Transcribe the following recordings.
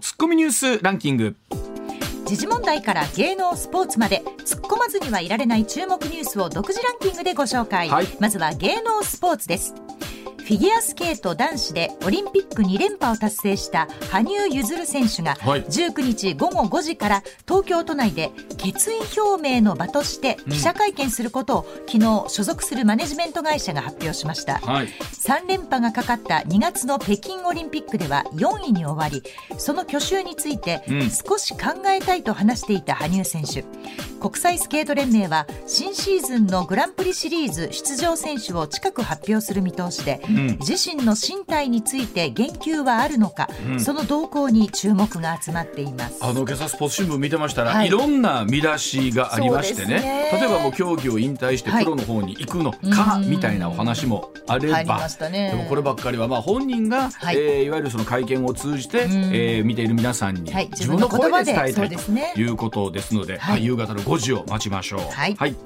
ツッコミニュースランキング。時事問題から芸能スポーツまで突っ込まずにはいられない注目ニュースを独自ランキングでご紹介、はい。まずは芸能スポーツです。フィギュアスケート男子でオリンピック2連覇を達成した羽生結弦選手がはい。19日午後5時から東京都内で決意表明の場として記者会見することを昨日所属するマネジメント会社が発表しました、はい。3連覇がかかった2月の北京オリンピックでは4位に終わりその去就についてうん。少し考えたいと話していた羽生選手。国際スケート連盟は新シーズンのグランプリシリーズ出場選手を近く発表する見通しで、ん。自身の身体について言及はあるのか、その動向に注目が集まっています。あの今朝スポーツ新聞見てましたら、はい。い、ろんな見出しがありましてねね。例えばもう競技を引退してはいプロの方に行くのか、うん。みたいなお話もあれば、ね。でもこればっかりはまあ本人が、はい。いえーいわゆるその会見を通じて、ん。えー見ている皆さんにはい。自分の声で伝えたい自ね。ということですので、はい。まあ夕方の5時を待ちましょう。はい。はい。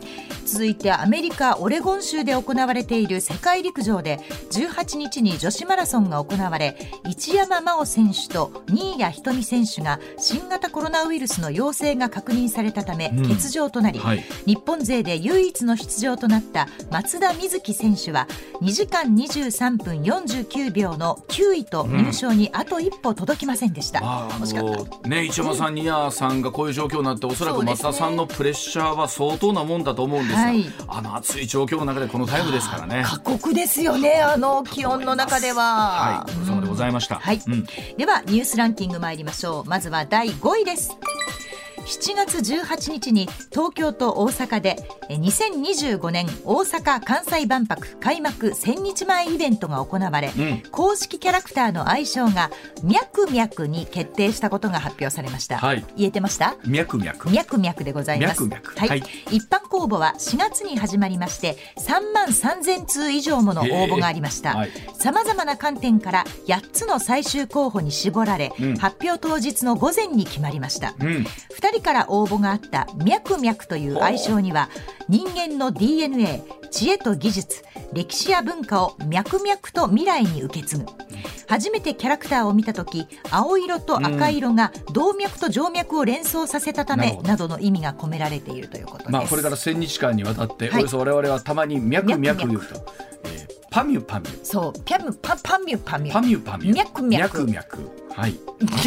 続いてアメリカ・オレゴン州で行われている世界陸上で18日に女子マラソンが行われ一山麻緒選手と新谷仁美選手が新型コロナウイルスの陽性が確認されたためうん。欠場となり、はい。日本勢で唯一の出場となった松田瑞生選手は2時間23分49秒の9位と入賞にあと一歩届きませんでした、まああ惜しかった。のね一山さん、新谷さんがこういう状況になっておそらくそうですね松田さんのプレッシャーは相当なもんだと思うんですが、はい。あの暑い状況の中でこのタイムですからね。過酷ですよねあの気温の中では。はい、お疲れ様でございました。はい、うん。ではニュースランキング参りましょう。まずは第5位です7月18日に東京と大阪でえ2025年大阪・関西万博開幕1000日前イベントが行われ、うん公式キャラクターの愛称がミャクミャクに決定したことが発表されました、はい言えてました？脈脈。ミャクミャクでございます。ミャクミャクはい、はい一般公募は4月に始まりまして、3万3000通以上もの応募がありました。さまざまな観点から8つの最終候補に絞られ、うん発表当日の午前に決まりました。うん。2人から応募があったミャクミャクという愛称には人間の DNA 知恵と技術歴史や文化を脈々と未来に受け継ぐ。初めてキャラクターを見た時青色と赤色が動脈と静脈を連想させたためなど。の意味が込められているということです、まあこれから千日間にわたって、はい。およそ我々はたまに脈脈々と、えーパミュパミュ。そうピャムパパミュパミュパミュパミュ。脈々脈々。はい。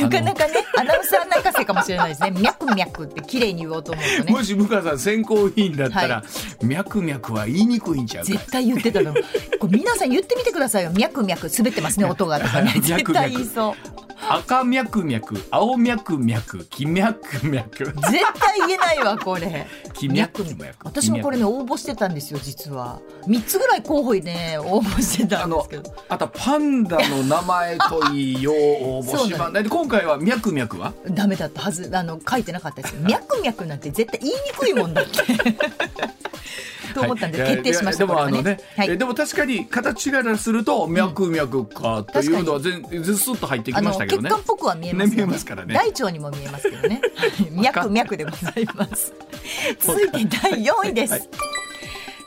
なかなかねアナウンサー泣かせかもしれないですね脈々って綺麗に言おうと思うとねもし向川さん選考委員だったら、脈々は言いにくいんちゃうか。絶対言ってたの。これ皆さん言ってみてくださいよ。ミャクミャク滑ってますね音がとかね。ミャクミャク絶対言いそう。赤脈々、青脈々、黄脈々。絶対言えないわこれ。黄脈々。私もこれね応募してたんですよ実は。三つぐらい候補にね応募してたんですけど。あとパンダの名前といいよう応募しまそうなで今回は脈々は？ダメだったはずあの書いてなかったです。ミャクミャクなんて絶対言いにくいもんだって。と思ったんではい決定しました。でもあのねでも確かに形からすると脈々かというのは全ずすっと入ってきましたけどね。血管っぽくは見えます見えますからね。大腸にも見えますけどね。脈々でございます。続いて第4位です。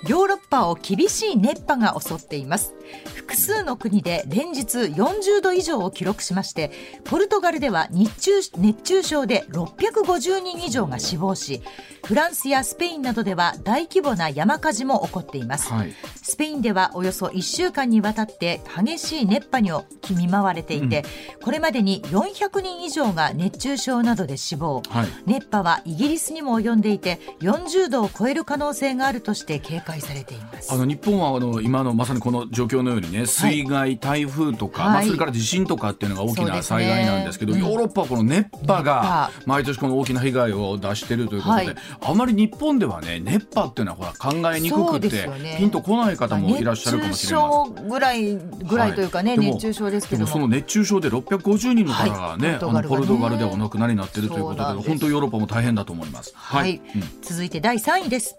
はいヨーロッパを厳しい熱波が襲っています。複数の国で連日40度以上を記録しまして、ポルトガルでは日中熱中症で650人以上が死亡し、フランスやスペインなどでは大規模な山火事も起こっています。はい。スペインではおよそ1週間にわたって激しい熱波に見舞われていて、これまでに400人以上が熱中症などで死亡、はい。熱波はイギリスにも及んでいて40度を超える可能性があるとして警戒されています。あの日本はあの今のまさにこの状況のようにね、ね水害、台風とか、はい。まあ、それから地震とかっていうのが大きな災害なんですけど、うん。ヨーロッパはこの熱波が熱毎年この大きな被害を出しているということで、はい。あまり日本ではね熱波っていうのはほら考えにくくて、ね。ピンとこない方もいらっしゃるかもしれません。熱中症ぐらいぐらいとい。うかね、熱中症ですけども。でもその熱中症で650人の方がね、はい。あのポルトガルではお亡くなりになっているということで本当ヨーロッパも大変だと思います。はい、うん。続いて第3位です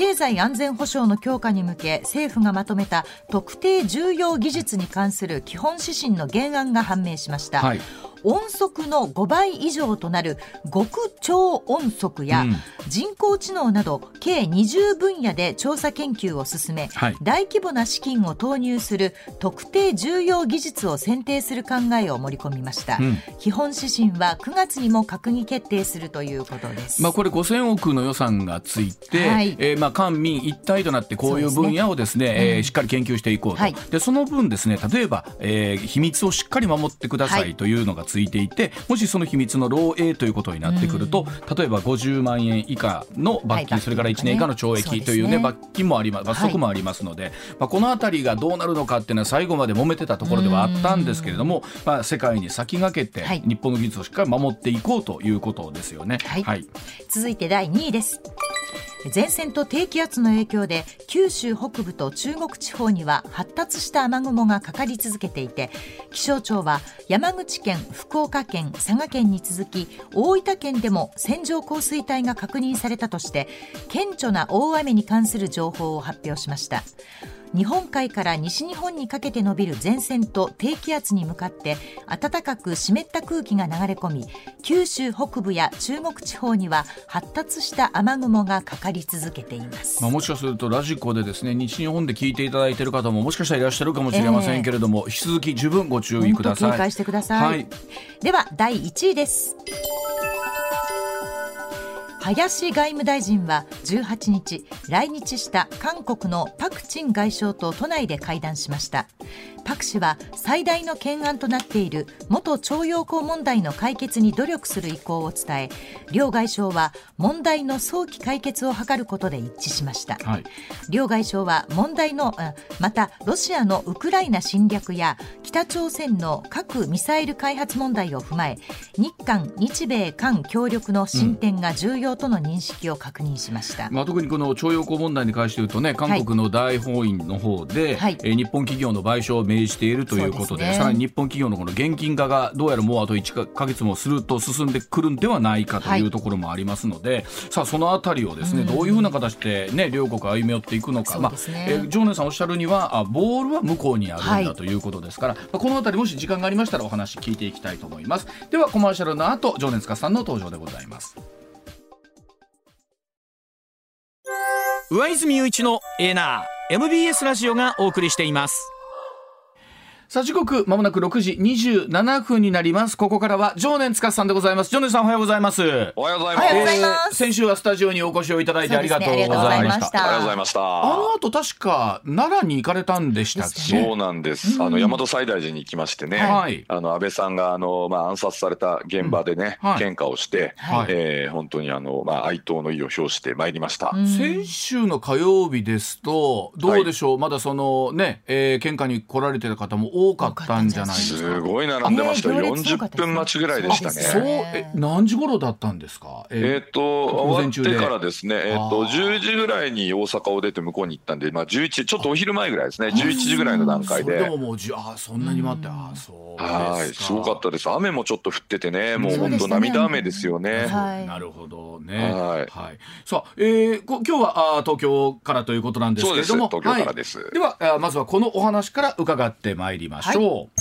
経済安全保障の強化に向け政府がまとめた特定重要技術に関する基本指針の原案が判明しました、はい。音速の5倍以上となる極超音速やうん。人工知能など計20分野で調査研究を進め、はい。大規模な資金を投入する特定重要技術を選定する考えを盛り込みました、うん。基本指針は9月にも閣議決定するということです、まあ、これ5000億の予算がついて、はい。えーまあ官民一体となってこういう分野をですねですねえーしっかり研究していこうと、はい。でその分ですね例えば、えー秘密をしっかり守ってくださはいい。というのがついていて、もしその秘密の漏洩ということになってくると、例えば50万円以下の罰金、はいそれから1年以下の懲役というね罰金もあります罰則もありますので、まあ、このあたりがどうなるのかっていうのは最後まで揉めてたところではあったんですけれども、まあ、世界に先駆けてはい。日本の技術をしっかり守っていこうということですよね。はい。はい。続いて第2位です前線と低気圧の影響で九州北部と中国地方には発達した雨雲がかかり続けていて気象庁は山口県福岡県佐賀県に続き大分県でも線状降水帯が確認されたとして顕著な大雨に関する情報を発表しました。日本海から西日本にかけて伸びる前線と低気圧に向かって暖かく湿った空気が流れ込み九州北部や中国地方には発達した雨雲がかかり続けています、まあ、もしかするとラジコでですね西日本で聞いていただいている方ももしかしたらいらっしゃるかもしれませんけれども、引き続き十分ご注意ください。警戒してください、はい。では第1位です林外務大臣は18日来日した韓国のパク・チン外相と都内で会談しました。パク氏は最大の懸案となっている元徴用工問題の解決に努力する意向を伝え両外相は問題の早期解決を図ることで一致しました、はい。両外相は問題のあまたロシアのウクライナ侵略や北朝鮮の核・ミサイル開発問題を踏まえ日韓日米韓協力の進展が重要との認識を確認しました、まあ、特にこの徴用工問題に関して言うとね韓国の大法院の方で、はい。えー日本企業の賠償を命じているということでね。さらに日本企業のこの現金化がどうやらもうあと1か月もすると進んでくるんではないかとはいいうところもありますので、さあそのあたりをですね、どういうふうな形で、ね、両国歩み寄っていくのか、ね。まあえー常念さんおっしゃるにはあボールは向こうにあるんはい。だということですから、まあこのあたりもし時間がありましたらお話聞いていきたいと思います。ではコマーシャルの後常念塚さんの登場でございます。上泉雄一のエーナー MBS ラジオがお送りしていますさあ時刻まもなく6時27分になります。ここからは常念塚さんでございます。常念さんおはようございます。おはようございおます。えー先週はスタジオにお越しをいただいてありがとうございました。ありがとうございました。あの後確か奈良に行かれたんでしたっけ？そうなんです。あの大和西大寺に行きましてね、はい。あの安倍さんがあのまあ暗殺された現場でね、うん。はい。献花をして、はい。えー本当にあのまあ哀悼の意を表してまいりました。うん。先週の火曜日ですとどうでしょう、まだそのね、えー、献花に来られてた方も多かったんじゃないですか？すごい並んでました。ね行列多かっ40たですね。分待ちぐらいでしたそう。ね。え何時頃だったんですか？えっ、と午終わっ前中でてからですね、えっ、とあー10時ぐらいに大阪を出て向こうに行ったんで、まあ11ちょっとお昼前ぐらいですね、11時ぐらいの段階で。でも。もうじあそんなに待ってあそうはい、ですすごかったです。雨もちょっと降っててね、もう本当涙雨ですよね。はい。なるほどね。はい。さあ、えー、こ今日はあー東京からということなんですけれども、そうです。東京からです。はい。ではまずはこのお話から伺ってまいりましょう。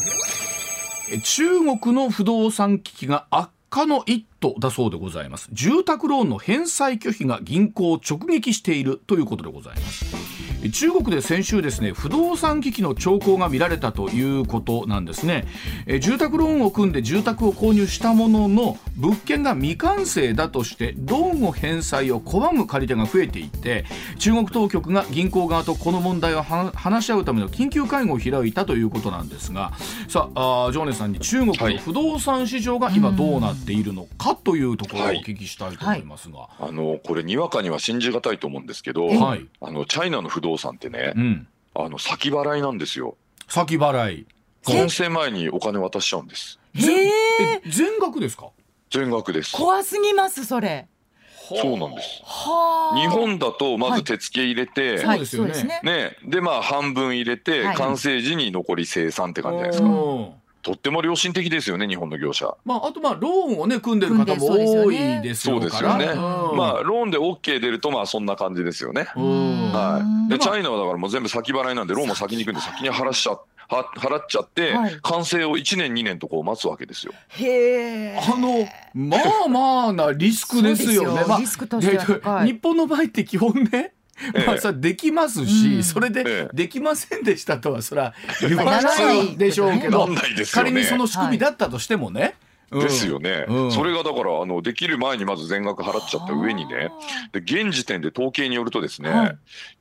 え中国の不動産危機が悪化の一途だそうでございます。住宅ローンの返済拒否が銀行を直撃しているということでございます。え中国で先週ですね不動産危機の兆候が見られたということなんですね。え住宅ローンを組んで住宅を購入したものの物件が未完成だとしてローンを返済を拒む借り手が増えていて中国当局が銀行側とこの問題をは話し合うための緊急会合を開いたということなんですがさあ常根さんに中国の不動産市場が今どうなっているのかというところをお聞きしたいと思いますが、あのこれにわかには信じがたいと思うんですけど、はい。あのチャイナの不動産ってね、うん、あの先払いなんですよ。先払い。完成前にお金渡しちゃうんです。へええ全額ですか？全額です。怖すぎますそれ。そうなんです。はあ。日本だとまず手付け入れて、はいそうですよね。ね、でまあ半分入れて、はい。完成時に残り生産って感じじゃないですか。うんとっても良心的ですよね日本の業者。まあ、あとまあローンをね組んでる方も多ですよねいですそうよからですよね。うんまあローンで OK 出るとまあそんな感じですよね。うんはい。でチャイナはだからもう全部先払いなんでローンも先に行くんで先に払っちゃは払っちゃって、はい完成を1年2年とこう待つわけですよ。へえあのまあまあなリスクですよね。そうですよまあリスクとしては高いで日本の場合って基本ね。ええ。まあさできますし、うん。それで、ええ。できませんでしたとはそら言わないでしょうけど、仮にその仕組みだったとしてもね。うんですよね、うん。それがだからあのできる前にまず全額払っちゃった上にね。で現時点で統計によるとですね、は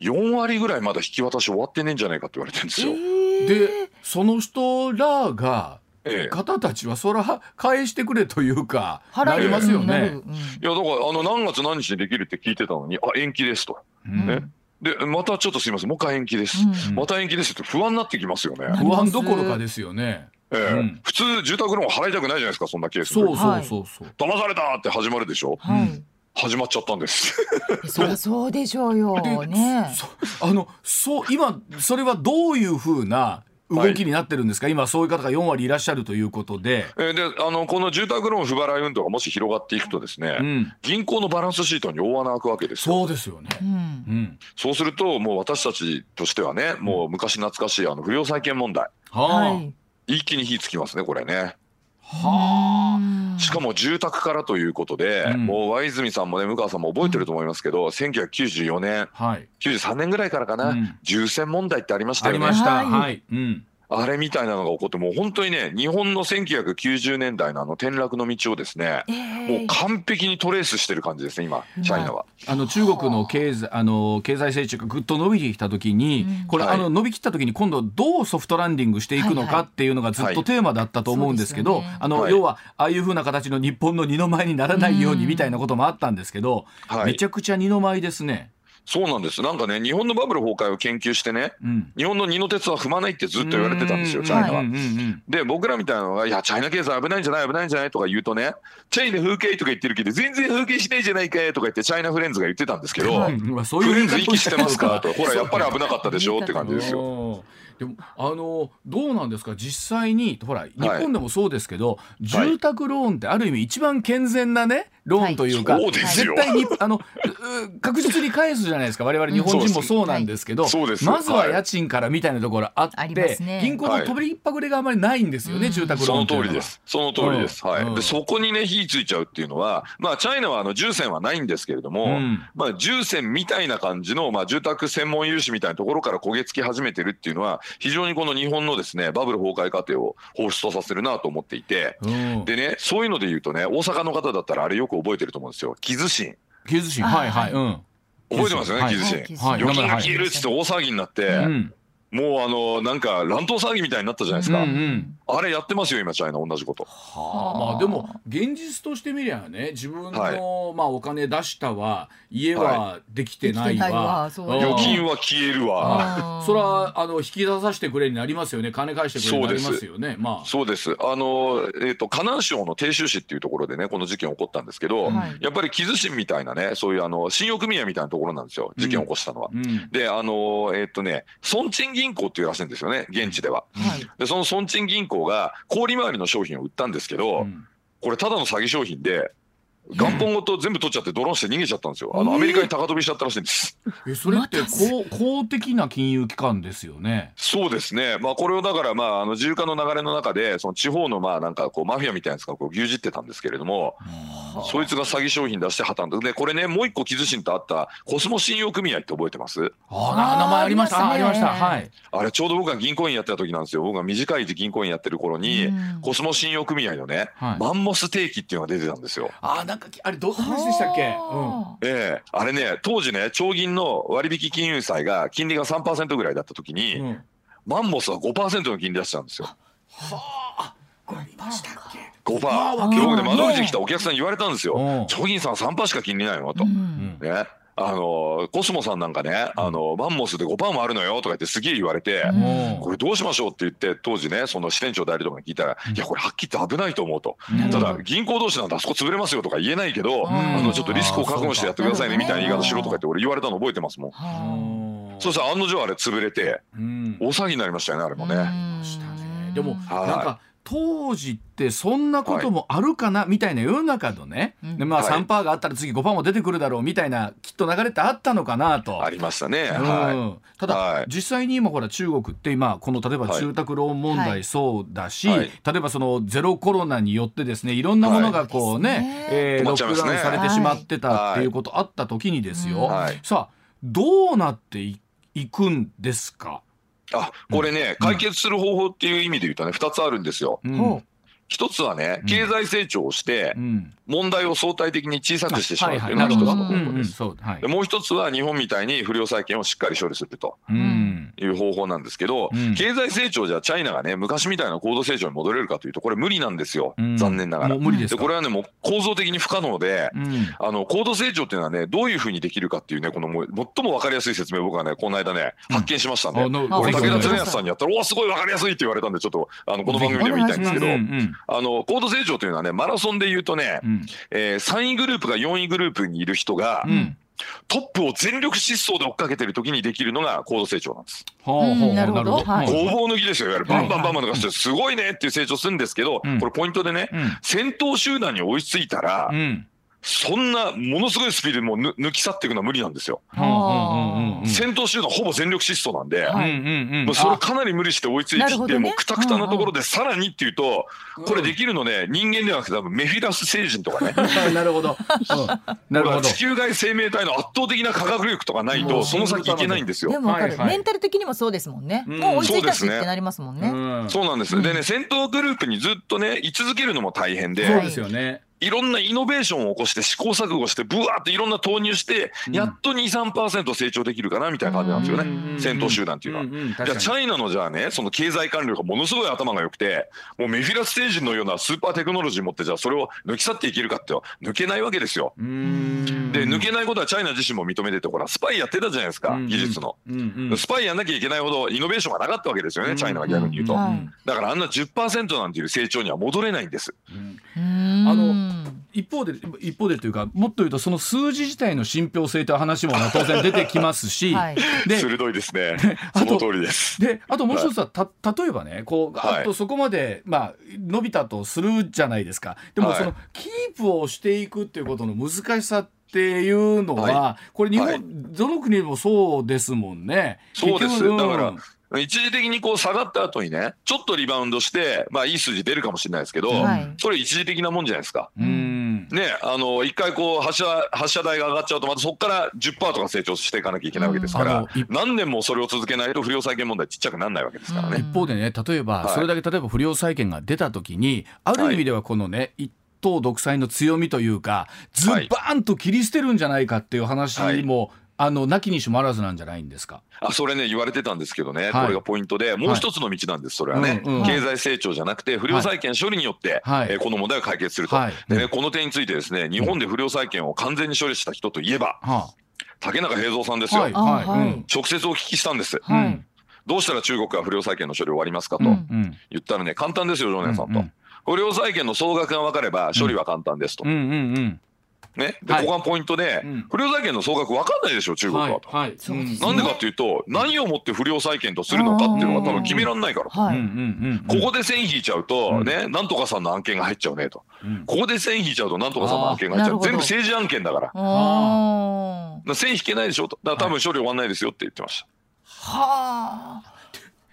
い。4割ぐらいまだ引き渡し終わってねえんじゃないかって言われてるんですよ。でその人らがええ方たちはそら返してくれというか払なりますよね。いやだからあの何月何日にできるって聞いてたのにあ延期ですと。うん。ね。でまたちょっとすいませんもう一回延期です、うん。また延期ですって不安になってきますよね。不安どころかですよね。ええ。うん。普通住宅ローン払いたくないじゃないですかそんなケース。そうそうそう。そう。騙されたって始まるでしょ。はい。始まっちゃったんです。そりゃそうでしょうよ。でねそあのそう今それはどういうふうな動きになってるんですか、今そういう方が4割いらっしゃるということで、えーであのこの住宅ローン不払い運動がもし広がっていくとですね、うん、銀行のバランスシートに大穴開くわけですよ。そうですよね。うん。うん、そうするともう私たちとしてはねもう昔懐かしいあの不良債権問題。はあ、はい。一気に火つきますねこれね。はあ、しかも住宅からということで、うん。もう和泉さんもね向川さんも覚えてると思いますけど、1994年はい、93年ぐらいからかな、うん。重戦問題ってありましたよね。ありました。はい。はい、うん、あれみたいなのが起こってもう本当にね日本の1990年代のあの転落の道をですねえもうー完璧にトレースしてる感じですね今チャイナは。あの中国の経済あの経済成長がぐっと伸びてきた時に、うんこれ、はい。あの伸びきった時に今度どうソフトランディングしていくのはいはいかっていうのがずっとテーマだったと思うんですけど、そうですよね。あの、はい。要はああいうふうな形の日本の二の舞にならないようにみたいなこともあったんですけど、はい。めちゃくちゃ二の舞ですね。そうなんですなんかね日本のバブル崩壊を研究してねうん、日本の二の鉄は踏まないってずっと言われてたんですよチャイナはで僕らみたいなのが「いやチャイナ経済危ないんじゃない危ないんじゃない?」とか言うとね「チャイナ風景」とか言ってるけど全然風景しないじゃないかよとか言ってチャイナフレンズが言ってたんですけど「はいうんまあそうフいう言い方をレンズ息してますか?」と「ほらやっぱり危なかったでしょ」って感じですよ。よ。でもあのどうなんですか？実際にほら日本でもそうですけど、住宅ローンってある意味一番健全なねローンというか、はい絶対にあのう確実に返すじゃないですか。我々日本人もそうなんですけど、まずははい。家賃からみたいなところあって、ね。銀行の飛びっぱぐれがあまりないんですよね、はい住宅ローンっていうのは。通りです。その通りです。はい。うん。うん。で、そこにね、火ついちゃうっていうのは、まあ、チャイナはあの重戦はないんですけれども、うん。まあ、重戦みたいな感じの、まあ、住宅専門融資みたいなところから焦げ付き始めてるっていうのは、非常にこの日本のですね、バブル崩壊過程を放出とさせるなと思っていて、うん、でね、そういうので言うとね、大阪の方だったらあれよく覚えてると思うんですよ。木津新。木津新。あはいはい、うん、覚えてますよね、はい木津新。はいはい。預金が消えるっつって大騒ぎになって、うんもうあの、なんか乱闘騒ぎみたいになったじゃないですか。うんうん。あれやってますよ、今、チャイナ、同じこと。はあ、まあでも現実としてみりゃね自分の、はい。まあお金出したわ家ははできてないわ。わそううん。預金は消えるわ。あ それはあの引き出させてくれになりますよね。金返してくれになりますよね。まあ。そうです。あの、えっ、と、河南省の鄭州市っていうところでね、この事件起こったんですけど、はい。やっぱり木津市みたいなね、そういうあの、信用組合みたいなところなんですよ、事件を起こしたのは。うん。で、あの、えっ、とね、孫鎮銀行っていうらしいんですよね、現地では。はいで、その孫鎮銀行が氷回りの商品を売ったんですけど、うんこれただの詐欺商品で、元本ごと全部取っちゃってドローンして逃げちゃったんですよ。あの、アメリカに高飛びしちゃったらしいんです。えそれって公公的な金融機関ですよね。そうですね。まあ、これをだから、まあ、あの、自由化の流れの中で、その地方の、まあ、なんか、こう、マフィアみたいなやつが、こう、牛耳ってたんですけれども、そいつが詐欺商品出して破綻。で、これね、もう一個、木津新とあった、コスモ信用組合って覚えてます？あな名前ありました。あありました。たはい。あれ、ちょうど僕が銀行員やってた時なんですよ。僕が短い銀行員やってる頃に、うん。コスモ信用組合のね、はい。マンモス定期っていうのが出てたんですよ。あなんかあれどんな話でしたっけ、うんはええあれね、当時ね、長銀の割引金融債が金利が3%ぐらいだった時に、うんマンモスは5%の金利出してたんですよ。ありましたっけ5%。あで僕ね、ー窓口に来たお客さんに言われたんですよ。うん長銀さん3%しか金利ないのと。ううんんね。あのコスモさんなんかね、あのマンモスで5パーもあるのよとか言ってすげえ言われて、もこれどうしましょうって言って当時ねその支店長代理とかに聞いたら、いやこれはっきり言って危ないと思うと、うんただ銀行同士なんであそこ潰れますよとか言えないけど、ん。あのちょっとリスクを覚悟してやってくださいねみたいな言い方しろとか言って俺言われたの覚えてますもん。はそしたら案の定あれ潰れてうん。大騒ぎになりましたよねあれもね。でもはい。なんか当時ってそんなこともあるかなみたいな世の中のね、うん。でまあはい。3パーがあったら次5パーも出てくるだろうみたいなきっと流れってあったのかなと。ありましたね。うん。はただ、はい。実際に今ほら中国って今この例えばはい。住宅ローン問題そうだし、はい。例えばそのゼロコロナによってですねいろんなものがこうね、はい。えーロックダウンされてしまってたっていうことあった時にですよ、はい。さあどうなっていいくんですか、い。あこれね解決する方法っていう意味で言うとね2つあるんですよ。うん。ほ一つはね経済成長をしてうん問題を相対的に小さくしてしまうっていうのが一つ。のうんうん、方法です。でもう一つは日本みたいに不良債権をしっかり処理すると。うん。いう方法なんですけど、うん。経済成長じゃチャイナがね昔みたいな高度成長に戻れるかというとこれ無理なんですよ、うん。残念ながら。もう無理ですか？でこれはねもう構造的に不可能で、うん。あの高度成長っていうのはねどういうふうにできるかっていうねこのもう最も分かりやすい説明を僕はねこの間ね発見しましたんで、あのあ俺武田恒康さんにやったら「おおすごい分かりやすい」って言われたんでちょっとあのこの番組でも言いたいんですけど、うんうんあの高度成長というのはねマラソンで言うとね、うんえー3位グループが4位グループにいる人が、うん。トップを全力疾走で追っかけてる時にできるのが高度成長なんです。なるほど。ごぼう抜きですよ。いわゆるバンバンバンバンとかしてすごいねっていう成長するんですけど、うん。これポイントでね、うん。先頭集団に追いついたら、うんそんなものすごいスピードでもうぬ抜き去っていくのは無理なんですよ。先頭集団ほぼ全力疾走なんで、それかなり無理して追いついてきて、もうくたくたなところでさらにっていうと、これできるのね人間ではなくて多分メフィラス星人とかね。あなるほど、うんなるほど。地球外生命体の圧倒的な科学力とかないとその先いけないんですよ。で。もメンタル的にもそうですもんね、うん。もう追いついたしそうですねってなりますもんね。うん。そうなんです、でね先頭グループにずっとね居続けるのも大変で、そうですよねいろんなイノベーションを起こして試行錯誤してブワーっていろんな投入して、うん。やっと23%成長できるかなみたいな感じなんですよね、うん。先頭集団っていうのは。じゃあチャイナのじゃあねその経済官僚がものすごい頭が良くてもうメフィラス星人のようなスーパーテクノロジー持ってじゃあそれを抜き去っていけるかって抜けないわけですよ。うん。で抜けないことはチャイナ自身も認めててほらスパイやってたじゃないですか、うん。技術の。スパイやんなきゃいけないほどイノベーションがなかったわけですよね、チャイナは逆に言うと。だからあんな10%なんていう成長には戻れないんです。あの一方で一方でというかもっと言うとその数字自体の信憑性という話も 当然出てきますし、はい。で鋭いですね。あとその通りです。であともう一つはた例えばねこうガーッとそこまで、まあ伸びたとするじゃないですか。でもはい。そのキープをしていくっていうことの難しさっていうのは、はこれ日本、はい。どの国でもそうですもんね。そうです。だからうん一時的にこう下がった後にねちょっとリバウンドしてまあいい数字出るかもしれないですけど、はい。それ一時的なもんじゃないですか。うんね、あの一回こう発射発射台が上がっちゃうとまたそこから10%とか成長していかなきゃいけないわけですから、何年もそれを続けないと不良債権問題ちっちゃくならないわけですからね。一方でね例えばはい。それだけ例えば不良債権が出た時にある意味ではこのね、一党独裁の強みというかズバーンと切り捨てるんじゃないかっていう話も、あのなきにしもあらずなんじゃないんですか？あそれね言われてたんですけどね、はい。これがポイントでもう一つの道なんですそれはね、うんうん。経済成長じゃなくて不良債権処理によって、はい。えーこの問題を解決すると、はい。でね、この点についてですね日本で不良債権を完全に処理した人といえばは竹中平蔵さんですあ、よ、はい。あはい。うん。直接お聞きしたんです、うん。はいどうしたら中国は不良債権の処理終わりますかと、うん。うん。言ったらね簡単ですよ常念さんと、うんうん。不良債権の総額が分かれば処理は簡単ですと、うんうんうんね、で、はい。ここがポイントで、うん。不良債権の総額分かんないでしょ中国はと、はいそうですね。なんでかっていうと何をもって不良債権とするのかっていうのが多分決めらんないから。はい、ここで線引いちゃうと、うん。ね、なんとかさんの案件が入っちゃうねと。うん。ここで線引いちゃうと、なんとかさんの案件が入っちゃう。全部政治案件だから。だから線引けないでしょと。だから多分処理終わんないですよって言ってました。はあ。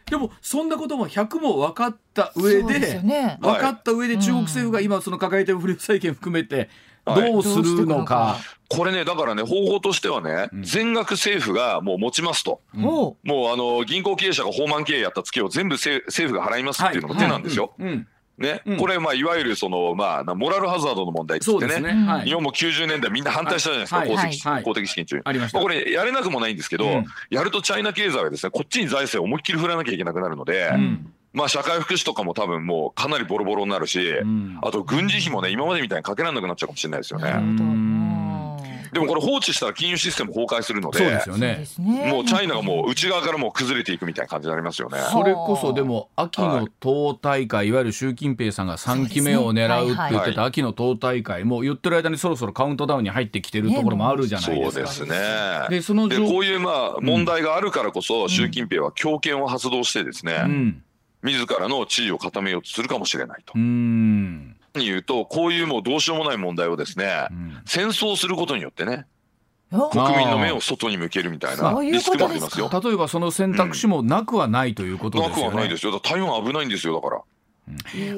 でもそんなことも100も分かった上でね。分かった上で中国政府が今その抱えてる不良債権含めてどうするのか。これね、だからね、方法としてはね、うん。全額政府がもう持ちますと。ももうあの銀行経営者が放満経営やった月を全部政政府が払いますっていうのが手なんですよ。うんうんね。うん、これまあいわゆるそのまあなモラルハザードの問題ってってね。ですね。はい。日本も90年代みんな反対したじゃないですか、はい。公はい。的はい。公的資金中に。ありました。まあこれやれなくもないんですけど、うん。やるとチャイナ経済はですねこっちに財政を思いっきり振らなきゃいけなくなるので、うんまあ社会福祉とかも多分もうかなりボロボロになるし、ん。あと軍事費もね今までみたいにかけられなくなっちゃうかもしれないですよね。でもこれ放置したら金融システム崩壊するのでそうですよね。もうチャイナがもう内側からもう崩れていくみたいな感じになりますよね。それこそでも秋の党大会、い、わゆる習近平さんが3期目を狙うって言ってた秋の党大会も言ってる間にそろそろカウントダウンに入ってきてるところもあるじゃないですか。そうですね。でそのこういうまあ問題があるからこそ、習近平は強権を発動してですね、うん自らの地位を固めようとするかもしれないとう。んに言うとこういうもうどうしようもない問題をですね、ん戦争することによってねお国民の目を外に向けるみたいなそういうリスクもありますよ。例えばその選択肢もなくはないということですよね。なくはないですよ。台湾危ないんですよだから。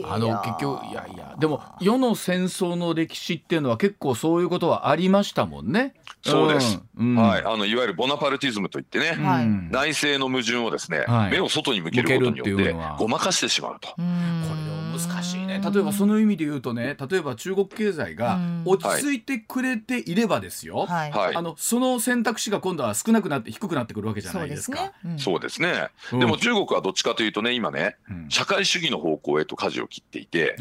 あの結局いやいやでも世の戦争の歴史っていうのは結構そういうことはありましたもんね。そうです。うん。はい。あのいわゆるボナパルティズムといってね、内政の矛盾をですね、はい。目を外に向けることによってごまかしてしまうと。これ難しいね。例えばその意味で言うとね例えば中国経済がうん。落ち着いてくれていればですよ、はい。はい。あのその選択肢が今度は少なくなって低くなってくるわけじゃないですか。ですね。うん。そうですね。うん。でも中国はどっちかというとね、今ね、うん。社会主義の方向へと舵を切っていて、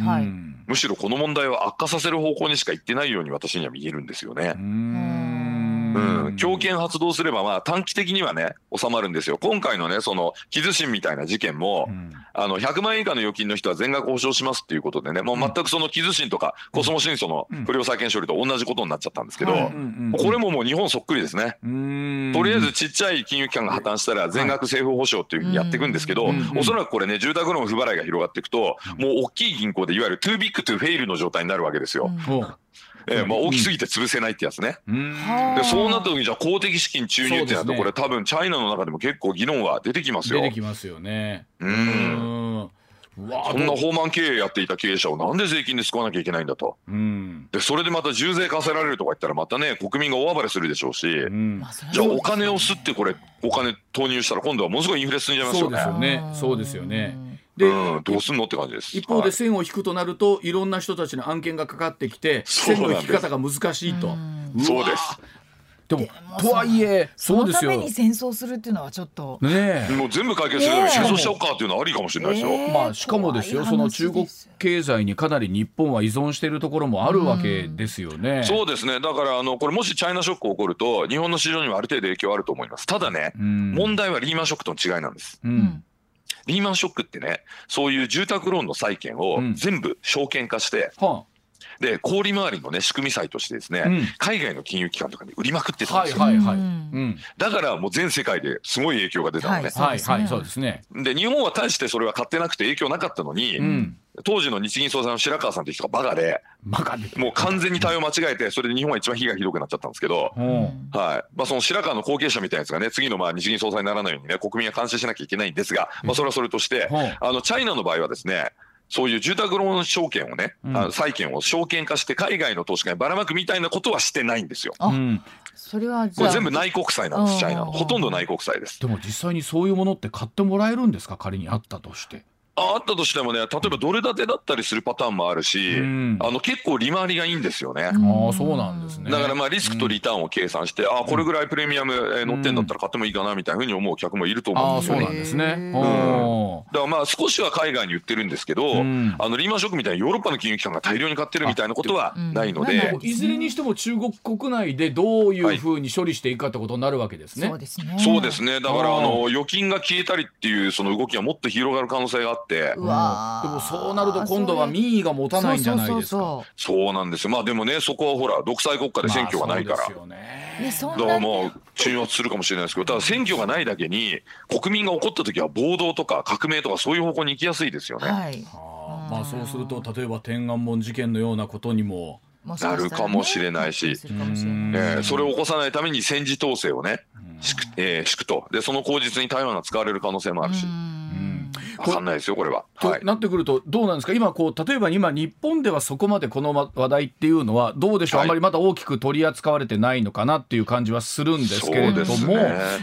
むしろこの問題は悪化させる方向にしか行ってないように私には見えるんですよね。う。んうん、強権発動すればまあ短期的にはね収まるんですよ。今回のねその木津新みたいな事件も、うん。あの100万円以下の預金の人は全額保証しますっていうことでねもう全くその木津新とかコスモ新訴の不良債権処理と同じことになっちゃったんですけど、これももう日本そっくりですね。うん。とりあえずちっちゃい金融機関が破綻したら全額政府保証っていうふうにやっていくんですけど、うんおそらくこれね住宅ローン不払いが広がっていくと、もう大きい銀行でいわゆる too big to fail の状態になるわけですよ。おうえーまあ、大きすぎて潰せないってやつね。うんでそうなった時にじゃあ公的資金注入ってなると、ねこれ多分チャイナの中でも結構議論は出てきますよ。出てきますよね。うんそんな放満経営やっていた経営者をなんで税金で救わなきゃいけないんだと。うんでそれでまた重税課せられるとか言ったらまたね国民が大暴れするでしょうし、うんじゃあお金を吸ってこれお金投入したら今度はものすごいインフレ進んじゃいますよねそうです。よね。そうですよね。で、うん、どうすんのって感じです。一方ではい線を引くとなると、いろんな人たちの案件がかかってきて線の引き方が難しいと。わそうです。でもとはいえそそうですよ。のために戦争するっていうのはちょっと。ねえ。もう全部解決するのに戦争しちゃおうかっていうのはありかもしれないですよ。えーまあしかもですよその中国経済にかなり日本は依存しているところもあるわけですよね。そうですね。だからあのこれもしチャイナショック起こると日本の市場にはある程度影響あると思います。ただね、ん問題はリーマンショックとの違いなんです。ううんんリーマンショックってね、そういう住宅ローンの債券をうん。全部証券化して、はで小売回りのね仕組み債としてですね、うん海外の金融機関とかに売りまくってあ、たんですよ。はいはいはい。ううんん。だからもう全世界ですごい影響が出たのね。はいはいはいそうですね。で日本は大してそれは買ってなくて影響なかったのに、うん。当時の日銀総裁の白川さんって人がバカでバカで。もう完全に対応間違えてそれで日本は一番被害がひどくなっちゃったんですけど、うんはいまあ、その白川の後継者みたいなやつがね次のまあ日銀総裁にならないようにね国民が監視しなきゃいけないんですが、まあ、それはそれとして、うんあのチャイナの場合はですねそういう住宅ローン証券をね、うん債券を証券化して海外の投資家にばらまくみたいなことはしてないんですよ。あうん。それはじこれゃあ全部内国債なんです、チャイナほとんど内国債です。でも実際にそういうものって買ってもらえるんですか？仮にあったとして。ああったとしてもね、例えばドル建てだったりするパターンもあるし、うんあの結構利回りがいいんですよね。ああそうなんですね。だからまあリスクとリターンを計算して、ああこれぐらいプレミアムえー乗ってんだったら買ってもいいかなみたいなふうに思う客もいると思ううんですよね。なんですね。へーおーだからまあ少しは海外に売ってるんですけど、うんあのリーマンショックみたいにヨーロッパの金融機関が大量に買ってるみたいなことはないのうんで、いずれにしても中国国内でどういうふうに処理していくかってことになるわけですね。そうですね。そうですね。だからあの預金が消えたりっていうその動きがもっと広がる可能性があって、うわー。でもそうなると今度は民意が持たないんじゃないですか。そうそうなんですよ。まあでもね、そこはほら独裁国家で選挙がないから。まあそうですよね。そうもう鎮圧するかもしれないですけど、ただ選挙がないだけに国民が怒った時は暴動とか革命とかそういう方向に行きやすいですよね。はい。あ。ーまあそうすると例えば天安門事件のようなことにも。なるかもしれないし。えーそれを起こさないために戦時統制をね、敷く,、えー敷くと。でその口実に台湾が使われる可能性もあるし、うん分かんないですよこれは。はい。となってくるとどうなんですか？今こう例えば今日本ではそこまでこのま話題っていうのはどうでしょう、はい。あんまりまだ大きく取り扱われてないのかなっていう感じはするんですそけれども、うですね。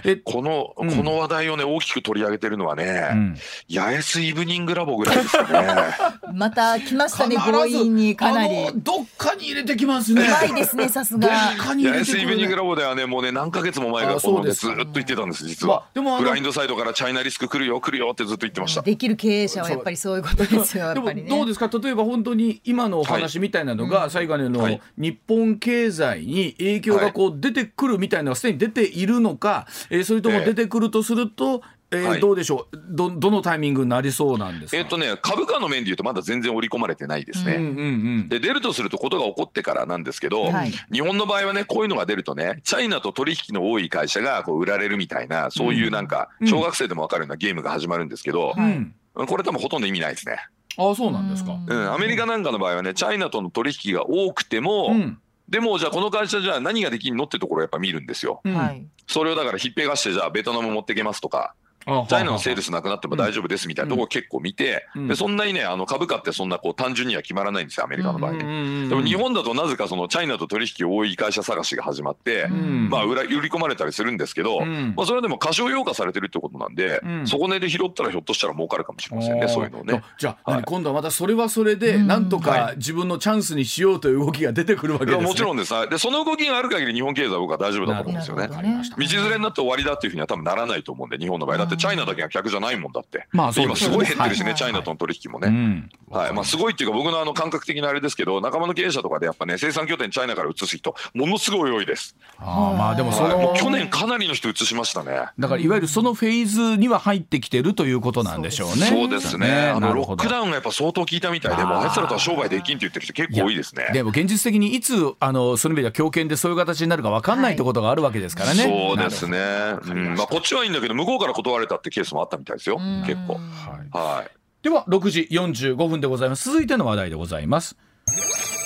えこの、うん。この話題をね大きく取り上げてるのはね、うん。八重洲イブニングラボぐらいですかね。また来ましたね強引にかなり。どっかに入れてきますね。うまいですねさすが。かに入八重洲イブニングラボではねもうね何ヶ月も前からあそうです。このねずっと言ってたんです実は。まあ。でもブラインドサイドからチャイナリスク来るよ来るよってずっと言ってました。できる経営者はやっぱりそういうことですよもどうですか？例えば本当に今のお話みたいなのが、最後のはい。日本経済に影響がこう出てくるみたいなのがすでに出ているのか、えーそれとも出てくるとすると、えーはい。どうでしょう？どどのタイミングになりそうなんですか？えっとね株価の面で言うとまだ全然織り込まれてないですね。うんうんうん。で出るとするとことが起こってからなんですけど、はい。日本の場合はねこういうのが出るとねチャイナと取引の多い会社がこう売られるみたいなそういうなんかうん。小学生でも分かるようなゲームが始まるんですけど、うん。これ多分ほとんど意味ないですね。ああそうなんですか。うん、アメリカなんかの場合はねチャイナとの取引が多くても、うん。でもじゃあこの会社じゃあ何ができるのってところをやっぱ見るんですよ。うん。はい。それをだからひっぺがしてじゃあベトナム持ってけますとかあチャイナのセールスなくなっても大丈夫ですみたいなところを結構見て、うん。でそんなにねあの株価ってそんなこう単純には決まらないんですよアメリカの場合ね。でも日本だとなぜかそのチャイナと取引多い会社探しが始まって、ん。まあ売り込まれたりするんですけど、うん。まあそれはでも過小評価されてるってことなんで、うん。底値で拾ったらひょっとしたら儲かるかもしれませんねそういうのをね。じゃあ、はい。何今度はまたそれはそれで、なんとか自分のチャンスにしようという動きが出てくるわけですね。もちろんです。はい。でその動きがある限り日本経済は僕は大丈夫だと思うんですよね。ね。道連れになって終わりだっていうふうには多分ならないと思うんで日本の場合。だってチャイナだけが客じゃないもんだって、まあそう今ですごい減ってるしね、はい。チャイナとの取引もね、うん。はい。まあ、すごいっていうか僕のあの感覚的なあれですけど仲間の経営者とかでやっぱね生産拠点チャイナから移す人ものすごい多いです、ああまあでもそはい、ものう去年かなりの人移しましたね。だからいわゆるそのフェーズには入ってきてるということなんでしょうね。そうですね。あのロックダウンがやっぱ相当効いたみたいでもうあいつらとは商売できんって言ってる人結構多いですね。でも現実的にいつあのその意味では強権でそういう形になるか分かんないってことがあるわけですからね。そうですね。うん。まあ、こっちはいいんだけど向こうから断られたってケースもあったみたいですよ。結構。はい。はい。では6時45分でございます。続いての話題でございます。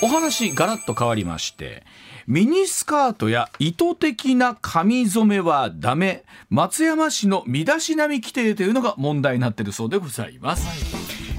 お話ガラッと変わりましてミニスカートや意図的な髪染めはダメ。松山市の身だしなみ規定というのが問題になっているそうでございます、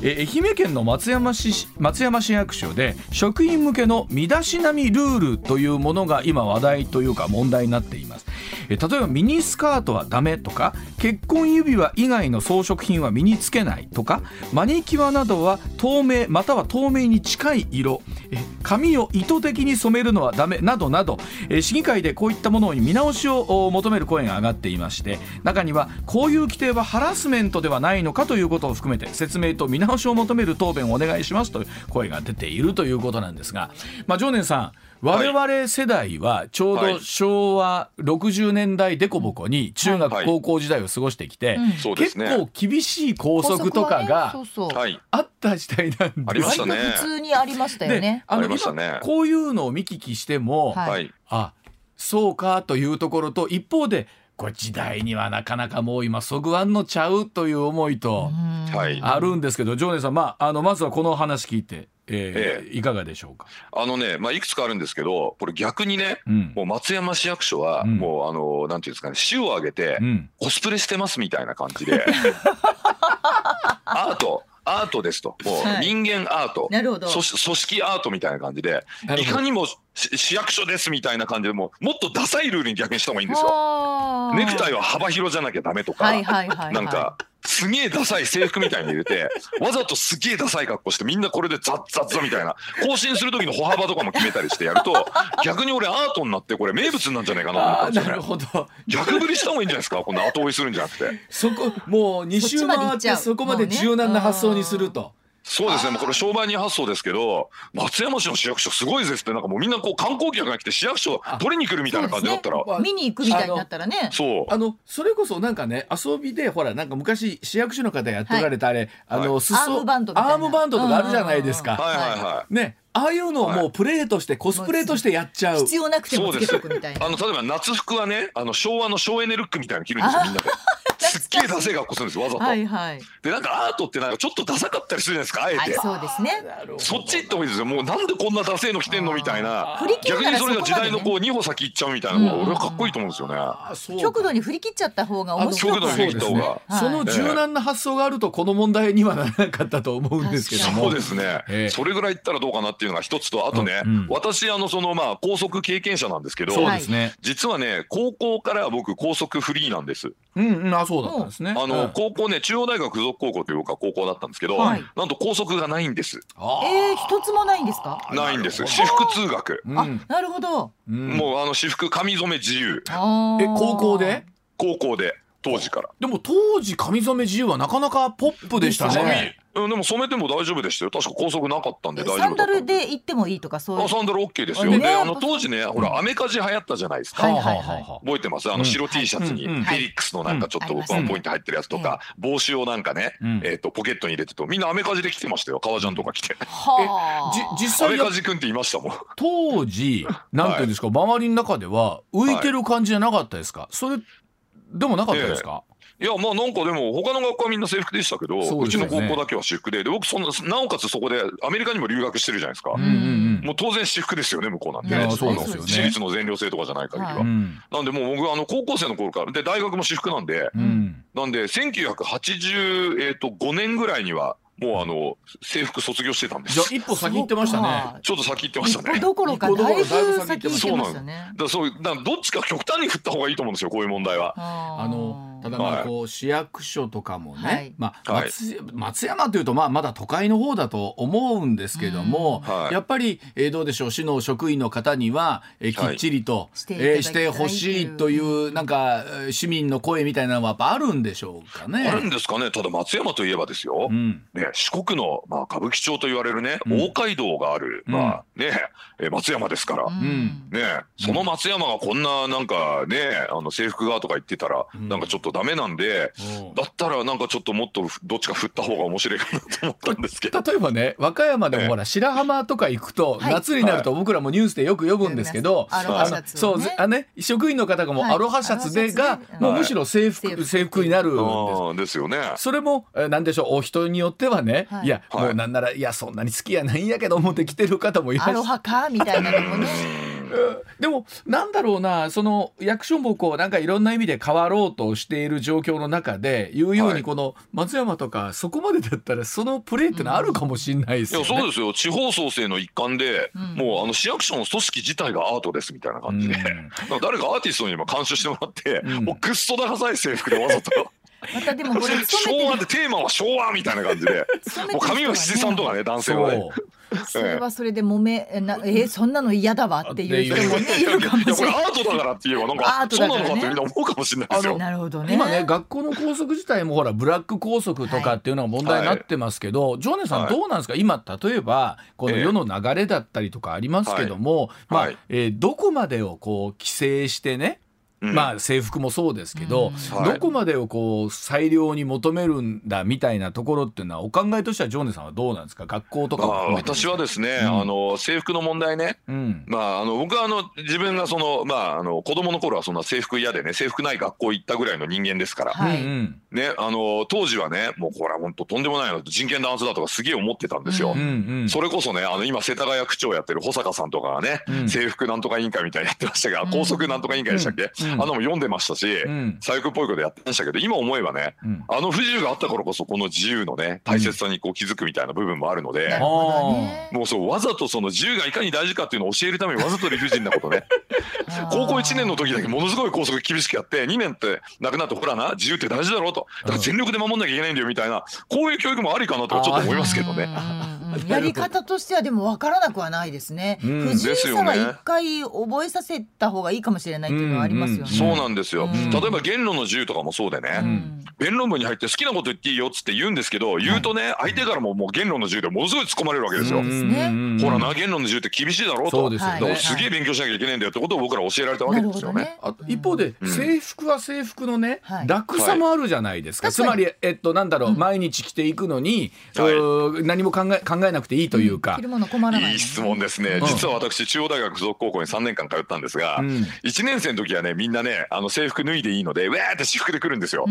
えー愛媛県の松山市松山市役所で職員向けの身だしなみルールというものが今話題というか問題になっています。えー例えばミニスカートはダメとか結婚指輪以外の装飾品は身につけないとかマニキュアなどは透明または透明に近い色。えー髪を意図的に染めるのはダメなどなどえ市議会でこういったものに見直しを求める声が上がっていまして中にはこういう規定はハラスメントではないのかということを含めて説明と見直しを求める答弁をお願いしますという声が出ているということなんですが、まあ、常念さん我々世代はちょうどはい。昭和60年代デコボコに中学はい。高校時代を過ごしてきて、結構厳しい校則とかがあった時代なんです。ありましたね。割と普通にありましたよでね。あの今こういうのを見聞きしても、あそうかというところと一方でこれ時代にはなかなかもう今そぐわんのちゃうという思いとはい。あるんですけど常念さん、まあ、あのまずはこの話聞いて、えーいかがでしょうか？あのね、まあ、いくつかあるんですけど、これ逆にね、うん。もう松山市役所は、うん。もうあの、なんていうんですかね、市を挙げてう、ん。コスプレしてますみたいな感じで、アート、アートですと、もはい。う人間アート、なるほど。組織組織アートみたいな感じで、いかにもし市役所ですみたいな感じで、もうもっとダサいルールに逆にした方がいいんですよ。ネクタイは幅広じゃなきゃダメとか、なんか、すげえダサい制服みたいに入れて、わざとすげえダサい格好して、みんなこれでザッザッザみたいな、更新する時の歩幅とかも決めたりしてやると、逆に俺アートになって、これ名物になるんじゃないかなと思ったんですよね。なるほど逆振りした方がいいんじゃないですか、こんな後追いするんじゃなくて。そこもう2周回ってそこまで柔軟な発想にすると。そうですね、もうこれ商売人発想ですけど、松山市の市役所すごいですって、なんかもうみんなこう観光客が来て市役所取りに来るみたいな感じだったら、ね見に行くみたいになったらね。そう。あのそれこそなんかね遊びでほらなんか昔市役所の方やっておられたあれ、あのはい裾アームバンドアームバンドとかあるじゃないですか。はいはいはい。ねああいうのをもうプレーとしてコスプレとしてやっちゃう。必要なくてもつけとくみたいな。あの例えば夏服はねあの昭和の省エネルックみたいなの着るんですよみんなで。すっげえダセえ格好するんですよわざと。はいはい。でなんかアートってなんかちょっとダサかったりするじゃないですかあえて。はい、そうですね。そっち行った方がいいですよもうなんでこんなダセえの着てんのみたいな振り切るなら逆にそれが時代のそこう二歩先行っちゃうみたいなのが俺はかっこいいと思うんですよね。極度に振り切っちゃった方が面白く極度に振り切った方がはいその柔軟な発想があるとこの問題にはならなかったと思うんですけども。そうですね、ええそれぐらい言ったらどうかなっていうのが一つとあとね、うんうん私あのそのまあ高速経験者なんですけどそうですね。実はね高校から僕高速フリーなんです。うんうんあそうだったんですね。あの、うん高校ね中央大学附属高校というか高校だったんですけど、はいなんと高速がないんです。あえー、一つもないんですか？ないんです。私服通学。ーうんなるほど。うんもうあの私服髪染め自由。え高校で？高校で。当時から。でも当時髪染め自由はなかなかポップでしたね。ね。うん、でも染めても大丈夫でしたよ。確か拘束なかったんで大丈夫だサンダルで行ってもいいとかそういう。あサンダル OK ですよ。ねで、あの当時ね、ほら、アメカジ流行ったじゃないですか。はいはいはい。覚えてます？あの白 T シャツにフェリックスのなんかちょっとうん。ワンポイント入ってるやつとか、帽子をなんかねうん、えっと、ポケットに入れてと、みんなアメカジで着てましたよ。革ジャンとか着て。はあ。じ実際やアメカジ君っていましたもん。当時なんていうんですか、周りの中では浮いてる感じじゃなかったですか、それでもなかったですか、いや、まあなんかでも、他の学校はみんな制服でしたけど、うちの高校だけは私服で、で僕そんな、なおかつそこでアメリカにも留学してるじゃないですか。もう当然私服ですよね、向こうなんて。ね。私立の全寮制とかじゃない限りは。なんでもう僕、あの、高校生の頃から、で、大学も私服なんで、うん。なんで、1985、えっと、5年ぐらいには、もうあの、制服卒業してたんです。じゃあ一歩先行ってましたねちょっと先行ってましたね。一歩どころかだいぶぶ先行ってましたねだからそう、だからどっちか極端に振った方がいいと思うんですよ、こういう問題は。ああのただまあこう市役所とかもね、はい。まあはい。松松山というとまあまだ都会の方だと思うんですけども、うんはい。やっぱり、えーどうでしょう市の職員の方には、えーきはい。っちりと、してえーしてほしいというなんかえー市民の声みたいなのはやっぱあるんでしょうかね。あるんですかね、ただ松山といえばですよ、うん。ね、四国の、まあ、歌舞伎町と言われるね、うん。大街道がある、うん。まあね、えー松山ですから。ね、その松山がこんななんかねあの制服がとか言ってたら、うん。なんかちょっとダメなんで、うん。だったらなんかちょっともっとどっちか振った方が面白いかなと思ったんですけど。例えばね和歌山でもほら白浜とか行くと、はい。夏になると僕らもニュースでよく読むんですけど、アロハシャツそうあね職員の方がもうはい。アロハシャツでが、アロハシャツでもうむしろ制服、はい制服になるんです。よね。それもえーなんでしょうお人によってはね、はい。い、や、はい。もうなんならいやそんなに好きやないんやけど思って来てる方もいらっしゃるアロハかみたいなのもねでもなんだろうなその役所もこうなんかいろんな意味で変わろうとしている状況の中で言うようはい。にこの松山とかそこまでだったらそのプレーってのはあるかもしれないですいよね。やそうですよ。地方創生の一環で、うん。もうあの市役所の組織自体がアートですみたいな感じで、うん。誰かアーティストに今監修してもらって、うん。もうくっそ高さい制服でわざと。またでもこれ昭和てでテーマは昭和みたいな感じで。もう髪は七三とかね男性はね。それはそれで揉めえなえそんなの嫌だわっていう人もねいるかもしれない。ートだからって言えばなんアかートそうなだからね。のかってみんな思うかもしれないですよ。なるほどね。今ね学校の校則自体もほらブラック校則とかっていうのが問題になってますけど、常念さんはい。どうなんですか？今例えばこの世の流れだったりとかありますけども、まあ、はい。えーどこまでをこう規制してね、うんまあ制服もそうですけど、うん。どこまでをこう裁量に求めるんだみたいなところっていうのはお考えとしては常念さんはどうなんですか？学校とか私はですね、うん。あの制服の問題ね。うん。まあ、あの僕はあの自分がその、まあ、あの子供の頃はそんな制服嫌でね制服ない学校行ったぐらいの人間ですから、ね、あの当時はねもうこれは本当とんでもないの人権弾圧だとかすげえ思ってたんですよ。ううんうん。それこそねあの今世田谷区長やってる保坂さんとかがね、うん。制服なんとか委員会みたいにやってましたが、うん。高速なんとか委員会でしたっけ、あのも読んでましたし、うん。左翼っぽいことやってましたけど今思えばねうん。あの不自由があったからこそこの自由のね大切さにこう気づくみたいな部分もあるので。もうそうわざとその自由がいかに大事かっていうのを教えるためにわざと理不尽なことね。高校1年の時だけものすごい校則厳しくやって2年ってなくなってほらな自由って大事だろうと。だから全力で守んなきゃいけないんだよみたいなこういう教育もありかなとかちょっと思いますけどね。うん。うんうんやり方としてはでも分からなくはないですね。うん。不自由さはですよね。一回覚えさせた方がいいかもしれないっていうのはありますよね。そうなんですよ、うん。例えば言論の自由とかもそうでね、うん弁論部に入って好きなこと言っていいよっつって言うんですけど言うとね相手からももう言論の自由でものすごい突っ込まれるわけですよ。ほらな言論の自由って厳しいだろうと。そうですよね。だからすげえ勉強しなきゃいけないんだよってことを僕ら教えられたわけですよね。あと一方でうん。制服は制服のね、はい。楽さもあるじゃないですか、はいつまり、えっと、なんだろう、毎日着ていくのに、何も考え考えなくていいというか。着、るもの困らない。いい質問ですね、うん。実は私中央大学附属高校に3年間通ったんですが、うん。1年生の時はねみんなねあの制服脱いでいいのでウェーって私服で来るんですよ、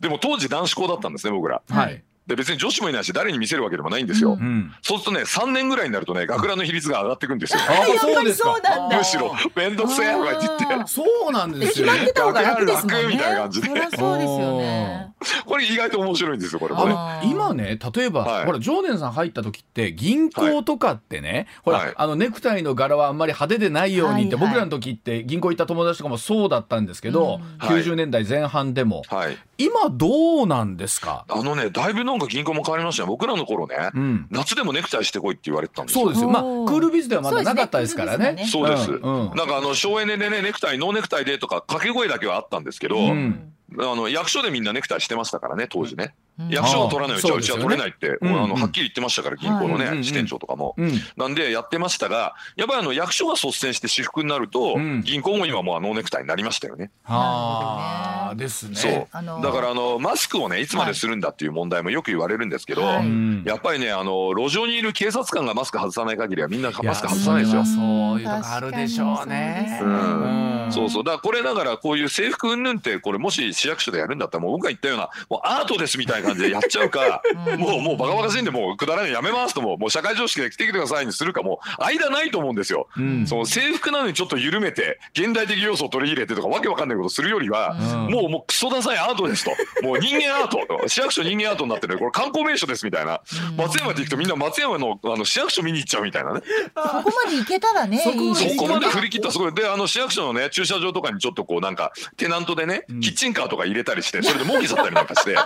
でも当時男子校だったんですね僕ら。はい、で別に女子もいないし誰に見せるわけでもないんですよ、うん。うん、そうするとね3年ぐらいになるとね学ランの比率が上がっていくんですよ。あやっぱりそうですか。そうなんだ。むしろ面倒くせえとか言って。そうなんでです決よねまってた方が楽ですもんね。楽みたいな感じで。そりゃそうですよね。これ意外と面白いんですよこれもね。あの今ね例えば、はい。ほら常念さん入った時って銀行とかってね、ほら、はいあのネクタイの柄はあんまり派手でないようにって、はい。はい僕らの時って銀行行った友達とかもそうだったんですけど、うん。はい。90年代前半でも、はい。今どうなんですか、あのねだいぶなんか銀行も変わりましたよ。僕らの頃ね、うん、夏でもネクタイしてこいって言われてたんですよ。そうですよ。まあクおーールビズではまだなかったですからね。そうです、うんうん。なんかあの省エネでねネクタイノーネクタイでとか掛け声だけはあったんですけど、うん。あの役所でみんなネクタイしてましたからね当時ね、うん役所が取らないうちはうちは取れないって、うんあのはっきり言ってましたから銀行のね、はい支店長とかも、うん。なんでやってましたがやっぱりあの役所が率先して私服になると、うん。銀行も今もうノーネクタイになりましたよね。はあですね。そう。あのだからあのマスクをねいつまでするんだっていう問題もよく言われるんですけど、やっぱりねあの路上にいる警察官がマスク外さない限りはみんなマスク外さないですよ。や。そういうとこあるでしょうね。うん。そうそう。だからこれだからこういう制服云々ってこれもし市役所でやるんだったらもう僕が言ったようなもうアートですみたいな感じでやっちゃうかもうもうバカバカしいんでもうくだらないのやめますとももう社会常識で来てきてくださいにするかもう間ないと思うんですよ。うん。その制服なのにちょっと緩めて現代的要素を取り入れてとかわけわかんないことするよりは、うん。もうもうクソダサいアートですと。もう人間アート。市役所人間アートになってる。これ観光名所ですみたいな。松山で行くとみんな松山のあの市役所見に行っちゃうみたいなね。そこまで行けたらねそこまでいいですよそこまでね振り切ったらすごい。であの市役所のね駐車場とかにちょっとこうなんかテナントでね、キッチンカーとか入れたりしてそれで儲けちゃったりなんかして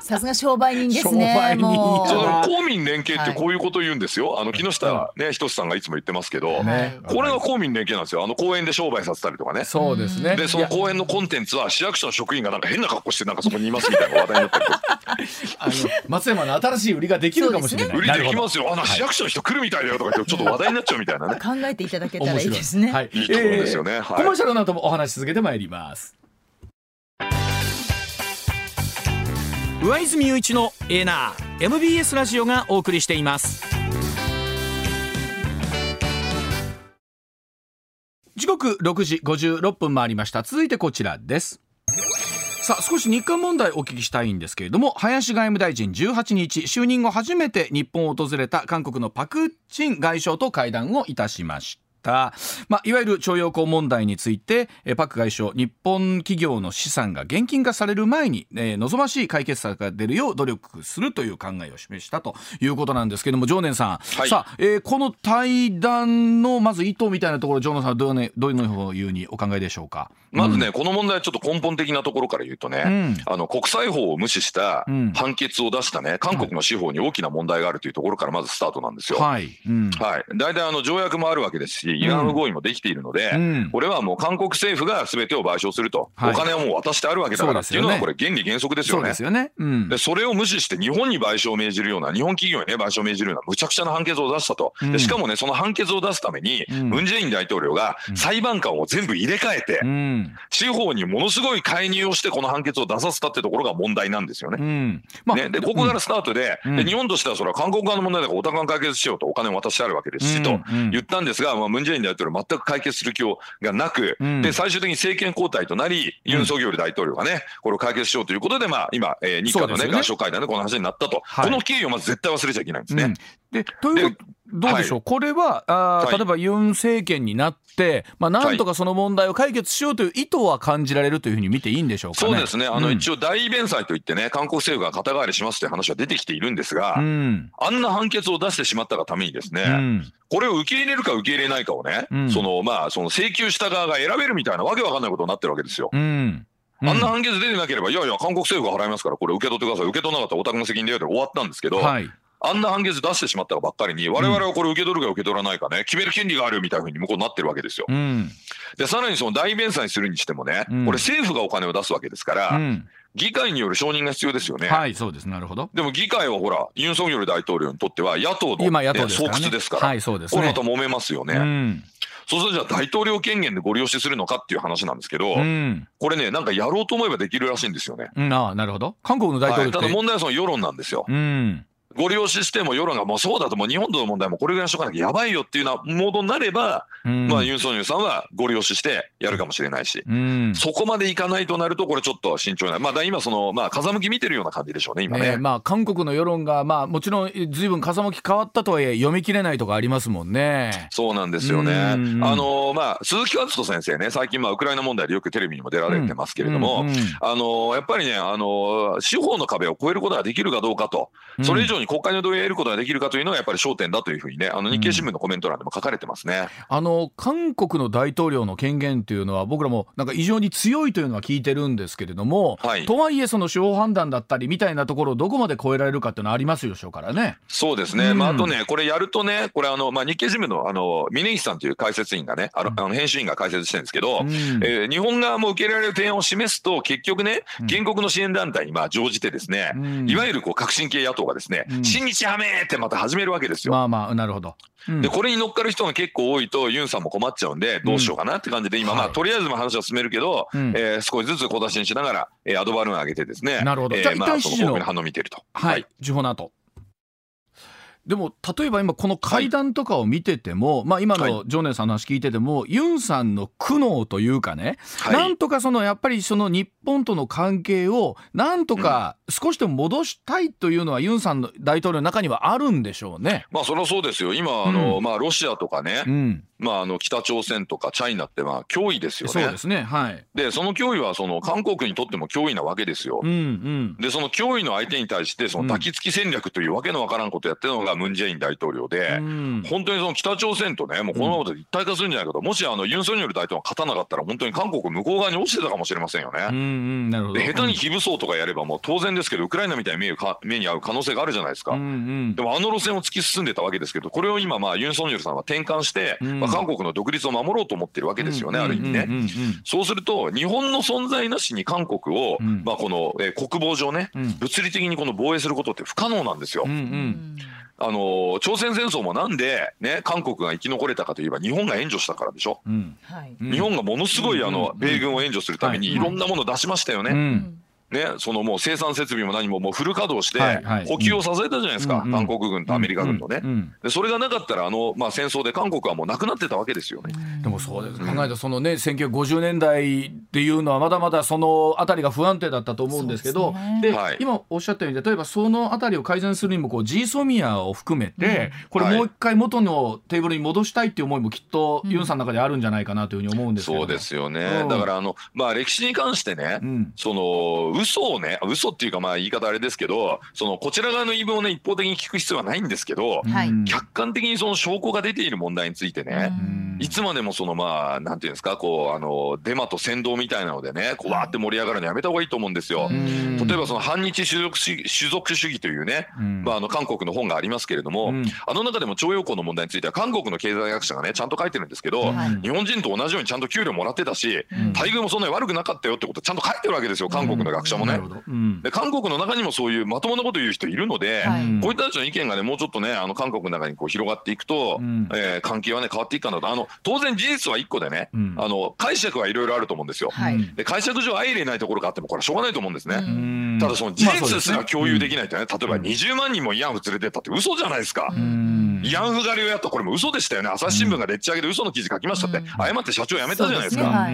さすが商売人です商売ね人。もう。そうあー公民連携ってこういうことを言うんですよ。あの木下ね仁さんがいつも言ってますけど、ね。これが公民連携なんですよ。あの公園で商売させたりとかね。そうですね。でその公園のコンテンツは市役所の職員がなんか変な格好してなんかそこにいますみたいな話題になってる。あの松山の新しい売りができるかもしれない。売りできますよ。よあの市役所の人来るみたいだよとか言ってちょっと話題になっちゃうみたいなね。考えていただけたらいいですね。はい、いいところですよね。はい。コマーシャルの後もお話し続けてまいります。上泉雄一のエナー MBS ラジオがお送りしています。時刻6時56分回りました。続いてこちらです。さあ少し日韓問題お聞きしたいんですけれども林外務大臣18日就任後初めて日本を訪れた韓国のパク・チン外相と会談をいたしました。まあ、いわゆる徴用工問題についてえパク外相日本企業の資産が現金化される前に、えー望ましい解決策が出るよう努力するという考えを示したということなんですけれども常念さん、はい。さあ、えーこの対談のまず意図みたいなところ常念さんはどう,、ね、どういうふうにお考えでしょうか？まずね、この問題はちょっと根本的なところから言うとね、うん。あの国際法を無視したうん。判決を出したね、韓国の司法に大きな問題があるというところからまずスタートなんですよ。はい、うん。はい、大体あの条約もあるわけですし、イラン合意もできているので、うん。これはもう韓国政府が全てを賠償すると、はい。お金はもう渡してあるわけだから。っていうのは、これ、原理原則ですよね。そうでね、うん。でそれを無視して日本に賠償を命じるような日本企業にね賠償を命じるようなむちゃくちゃな判決を出したと、うん。でしかもねその判決を出すために、うん。ムン・ジェイン大統領が裁判官を全部入れ替えて、うん。司法にものすごい介入をしてこの判決を出させたってところが問題なんですよね。うん。まあね、でここからスタートで,、うん。で日本としてはそれは韓国側の問題だからお互いに解決しようとお金を渡してあるわけですし、と言ったんですが、まあ、ムン・ジェイン大統領は全く解決する気がなく、うん。で最終的に政権交代となり、ユン・ソギョル大統領がねこれを解決しようということで、まあ、今、えー日韓の、ねね。外相会談でこの話になったと、はい。この経緯をまず絶対忘れちゃいけないんですね。うん。でというどうでしょう、これはあ例えばユン政権になって、まあ、なんとかその問題を解決しようという意図は感じられるというふうに見ていいんでしょうかね。そうですね。あの、うん。一応大弁済といってね韓国政府が肩代わりしますという話は出てきているんですが、うん。あんな判決を出してしまったがためにですね、うん。これを受け入れるか受け入れないかをね、うん。そのまあその請求した側が選べるみたいなわけわかんないことになってるわけですよ。うん。あんな判決出てなければ、いやいや、韓国政府が払いますから、これ受け取ってください、受け取らなかったらお宅の責任でよって終わったんですけど、はいあんな判決出してしまったがばっかりに、我々はこれ受け取るか受け取らないかね、決める権利があるみたいなふうに向こうになってるわけですよ。うんで、さらにその大弁済にするにしてもね、うんこれ政府がお金を出すわけですから、うん議会による承認が必要ですよね。はいそうですなるほど。でも議会はほら、ユン・ソンニョル大統領にとっては野党の、今野ね党ですからね。巣窟ですから、はいそうですねこれまた。揉めますよね。うんそうするとじゃあ大統領権限でご利用しするのかっていう話なんですけど、うんこれね、なんかやろうと思えばできるらしいんですよね。うんああなるほど韓国の大統はい、ただ問題はその世論なんですよ。うんご利用ししても世論がもうそうだともう日本との問題もこれぐらいにしとかなきゃやばいよっていうようなモードになれば、うんまあユン・ソンニョルさんはご利用ししてやるかもしれないし、うんそこまでいかないとなるとこれちょっと慎重なまあだ今そのまあ風向き見てるような感じでしょうね今ね。ねまあ、韓国の世論が、まあ、もちろんずいぶん風向き変わったとはいえ読み切れないとかありますもんね。そうなんですよね。うんあのまあ鈴木和人先生ね最近まあウクライナ問題でよくテレビにも出られてますけれども、あのやっぱりねあの司法の壁を越えることができるかどうかと、それ以上にに国会の同意を得ることができるかというのがやっぱり焦点だというふうにね、あの日経新聞のコメント欄でも書かれてますね。あの韓国の大統領の権限というのは僕らもなんか異常に強いというのは聞いてるんですけれども、はい。とはいえその司法判断だったりみたいなところをどこまで超えられるかっていうのはありますでしょうからね。そうですね、うん。まあ、あとね、これやるとね、これあの、まあ、日経新聞のあの峯岸さんという解説員がね、あのあの編集員が解説してるんですけど、うん。えー日本側も受け入れられる提案を示すと、結局ね、原告の支援団体にまあ乗じて、ですね、うん。いわゆるこう革新系野党がですね、うん新日ハメーってまた始めるわけですよ。まあまあなるほど。うん。でこれに乗っかる人が結構多いとユンさんも困っちゃうんでどうしようかなって感じで今、まあはい。とりあえずまあ話は進めるけど、うん。えー少しずつ小出しにしながら、えーアドバルーン上げてですねなるほど。えーまあその指示の反応を見てると。はい、時報の後でも例えば今この会談とかを見てても、まあ今の常念さんの話聞いてても、ユンさんの苦悩というかね、はい。なんとかそのやっぱりその日本との関係をなんとか少しでも戻したいというのはユンさんの大統領の中にはあるんでしょうね。まあそりゃそうですよ。今あの、うん。まあロシアとかね、うん、まああの北朝鮮とかチャイナってまあ脅威ですよねそうで。すね。はい。でその脅威はその韓国にとっても脅威なわけですようん。うん。でその脅威の相手に対してその抱きつき戦略というわけのわからんことをやってるのがムン・ジェイン大統領で、うん本当にその北朝鮮とねもうこのままで一体化するんじゃないかと、もしあのユン・ソンニョル大統領が勝たなかったら本当に韓国向こう側に落ちてたかもしれませんよね。うんうんなるほど。で下手に非武装とかやればもう当然ですけどウクライナみたいに目にか目に遭う可能性があるじゃないですか。うんうんでもあの路線を突き進んでたわけですけどこれを今まあユン・ソンニョルさんは転換して、うんまあ、韓国の独立を守ろうと思ってるわけですよね、ある意味ね。うん。うん。うん。そうすると日本の存在なしに韓国を、うん。まあ、この、えー国防上ね、うん。物理的にこの防衛することって不可能なんですよ。うんうん。あのー朝鮮戦争もなんで、ね、韓国が生き残れたかといえば日本が援助したからでしょ。うん。はい。うん。日本がものすごいあのうん。米軍を援助するためにはい。いろんなもの出しましたよね。うんね、そのもう生産設備も何ももうフル稼働して補給を支えたじゃないですか、うん韓国軍とアメリカ軍のね。うんうん。でそれがなかったらあの、まあ、戦争で韓国はもうなくなってたわけですよね。でもそうです、考えたらそのね1950年代っていうのはまだまだそのあたりが不安定だったと思うんですけどですね。で、はい。今おっしゃったように例えばそのあたりを改善するにもこう G ソミアを含めて、これはいもう一回元のテーブルに戻したいっていう思いもきっとユンさんの中であるんじゃないかなというふうに思うんですけど。そうですよね、うん。だからあの、まあ、歴史に関してね、うん。その嘘をね嘘っていうかまあ言い方あれですけどそのこちら側の言い分をね一方的に聞く必要はないんですけど、客観的にその証拠が出ている問題についてね、うん。いつまでもそのまあなんていうんですかこうあのデマと扇動みたいなのでねこうわーって盛り上がるのやめた方がいいと思うんですよ。うん。例えばその反日種族主義種族主義というね、うん。まあ、あの韓国の本がありますけれども、うん。あの中でも徴用工の問題については韓国の経済学者がねちゃんと書いてるんですけど、はい。日本人と同じようにちゃんと給料もらってたし、ん。待遇もそんなに悪くなかったよってことちゃんと書いてるわけですよ韓国の学者もね。なるほど、うん。で韓国の中にもそういうまともなこと言う人いるので、はい。こういった人の意見がねもうちょっとねあの韓国の中にこう広がっていくと、うん。えー関係はね変わっていくかなと。あの当然事実は一個でね、うん。あの解釈はいろいろあると思うんですよ。はい。で解釈上相入れないところがあってもこれはしょうがないと思うんですね。うん。ただその事実ですねら共有できないとね、例えば20万人も慰安婦連れてったって嘘じゃないですか。うん慰安婦狩りをやった。これも嘘でしたよね。朝日新聞がでっち上げで嘘の記事書きましたって、うん。誤って社長辞めたじゃないですか。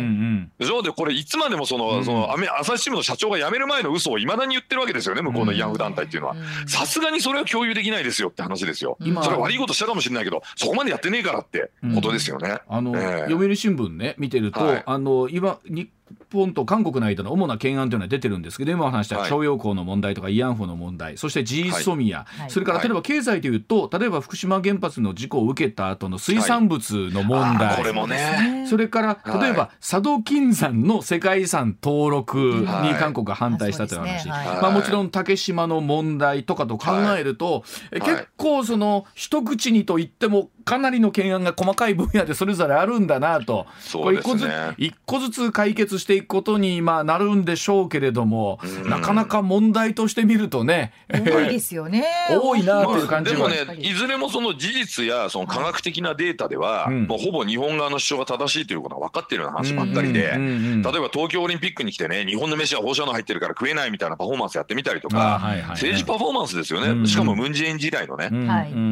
でしょでこれいつまでもその,、うん。その朝日新聞の社長が辞める前の嘘をいまだに言ってるわけですよね向こうの慰安婦団体っていうのは。うん。さすがにそれは共有できないですよって話ですよ。今。それは悪いことしたかもしれないけどそこまでやってねえからってことですよね。あの、ええ。読売新聞ね見てると、はい。あの今日本と韓国の間の主な懸案というのは出てるんですけど今お話したはい。徴用工の問題とか慰安婦の問題そしてジーソミア、はい。はい。それから例えば経済というと例えば福島原発の事故を受けた後の水産物の問題、これもね。それからはい。例えば佐渡金山の世界遺産登録にはい。韓国が反対したという話、あそうですね。はい。まあ、もちろん竹島の問題とかと考えると、えはい。結構その一口にと言ってもかなりの懸案が細かい分野でそれぞれあるんだなと、そうですね。これ一個ずつ一個ずつ解決していくことにまあなるんでしょうけれども、うん。なかなか問題として見るとね、多いですよね。多いなというまあ、感じは。でもね、いずれもその事実やその科学的なデータでは、うん。もうほぼ日本側の主張が正しいということが分かっているような話ばっかりで、例えば東京オリンピックに来てね、日本の飯は放射能入ってるから食えないみたいなパフォーマンスやってみたりとか、はいはいはい。政治パフォーマンスですよね、うん。しかもムン・ジェイン時代のね。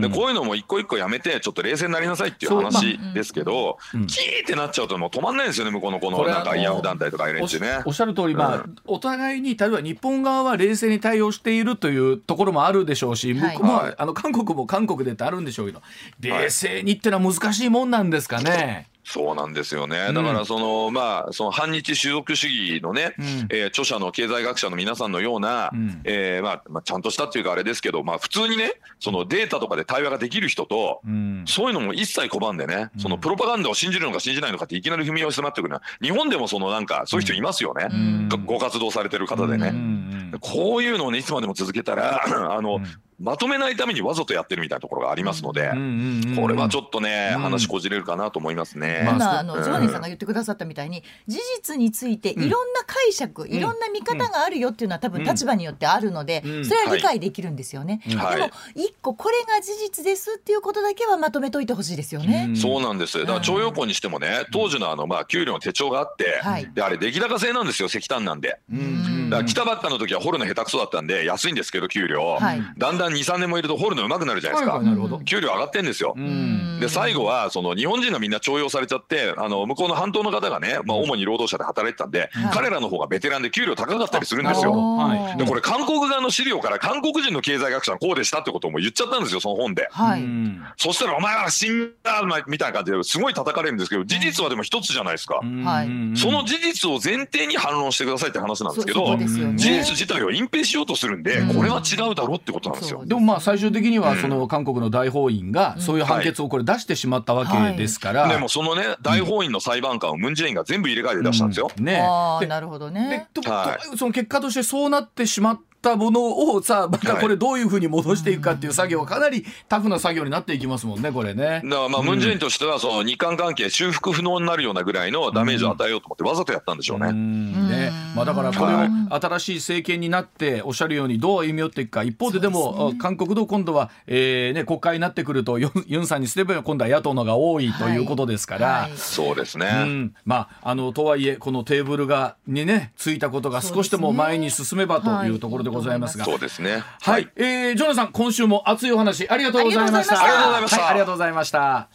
でこういうのも一個一個やめてちょっと冷静になりなさいっていう話ですけど、うんキーってなっちゃうともう止まんないですよね向こうのこのなんか慰安婦団体とかね。おっしゃる通り、まあうお互いに例えば日本側は冷静に対応しているというところもあるでしょうし、はい。向こうもはい。あの韓国も韓国でってあるんでしょうけど冷静にってのは難しいもんなんですかね？そうなんですよね。だからその、まあその反日種族主義のね、うん。えー著者の経済学者の皆さんのような、うん。えーまあまあちゃんとしたっていうかあれですけど、まあ普通にね、そのデータとかで対話ができる人と。うん。そういうのも一切拒んでね、そのプロパガンダを信じるのか信じないのかっていきなり踏み寄せまってくるのは、日本でもそのなんかそういう人いますよね、ん。ごご活動されてる方でね。こういうのをね、いつまでも続けたら、あの、うんまとめないためにわざとやってるみたいなところがありますので、これはちょっとね、うん。話こじれるかなと思いますね。まあ今あのうん。ジョーニーさんが言ってくださったみたいに事実についていろんな解釈、いろんな見方があるよっていうのは多分立場によってあるので、うん。それは理解できるんですよね、うん。はい。でも一個これが事実ですっていうことだけはまとめといてほしいですよね、うん。そうなんです。だから徴用工にしてもね、当時のあのまあ給料の手帳があって、はい。であれ出来高制なんですよ石炭なんで。うんだから来たばっかの時は掘るの下手くそだったんで安いんですけど給料、はい。だんだん23年もいると掘るの上手くなるじゃないですか、はいはいなるほど。給料上がってんですよ。うん。で最後はその日本人がみんな徴用されちゃってあの向こうの半島の方がね、まあ、主に労働者で働いてたんで、はい。彼らの方がベテランで給料高かったりするんですよ。どはい。でこれ韓国側の資料から韓国人の経済学者はこうでしたってことも言っちゃったんですよその本で。そしたらお前は死んだみたいな感じですごい叩かれるんですけど事実はでも一つじゃないですか。その事実を前提に反論してくださいって話なんですけそそどこですよね。事実自体を隠蔽しようとするんでうん。これは違うだろうってことなんですよ。でもまあ最終的にはうん。その韓国の大法院がそういう判決をこれ出してしまったわけですから、でもそのね大法院の裁判官をムン・ジェインが全部入れ替えて出したんですよ。うん。ね。でああなるほどでねとはとその結果としてそうなってしまったものをさまたこれどういうふうに戻していくかっていう作業はかなりタフな作業になっていきますもんねこれね。だからまあムン・ジェインとしてはその日韓関係修復不能になるようなぐらいのダメージを与えようと思ってわざとやったんでしょううね。ん。ねうん。まあ、だからこれをはい新しい政権になっておっしゃるようにどう歩み寄っていくか一方ででも韓国と今度は、えーね、国会になってくるとユンユンさんにすれば今度は野党のが多いということですから。はい。そうですね。うん、まああのとはいえこのテーブルがにねついたことが少しでも前に進めばというところでございますが。そうですね。はい、えージョナさん今週も熱いお話ありがとうございました。ありがとうございましたはいありがとうございました。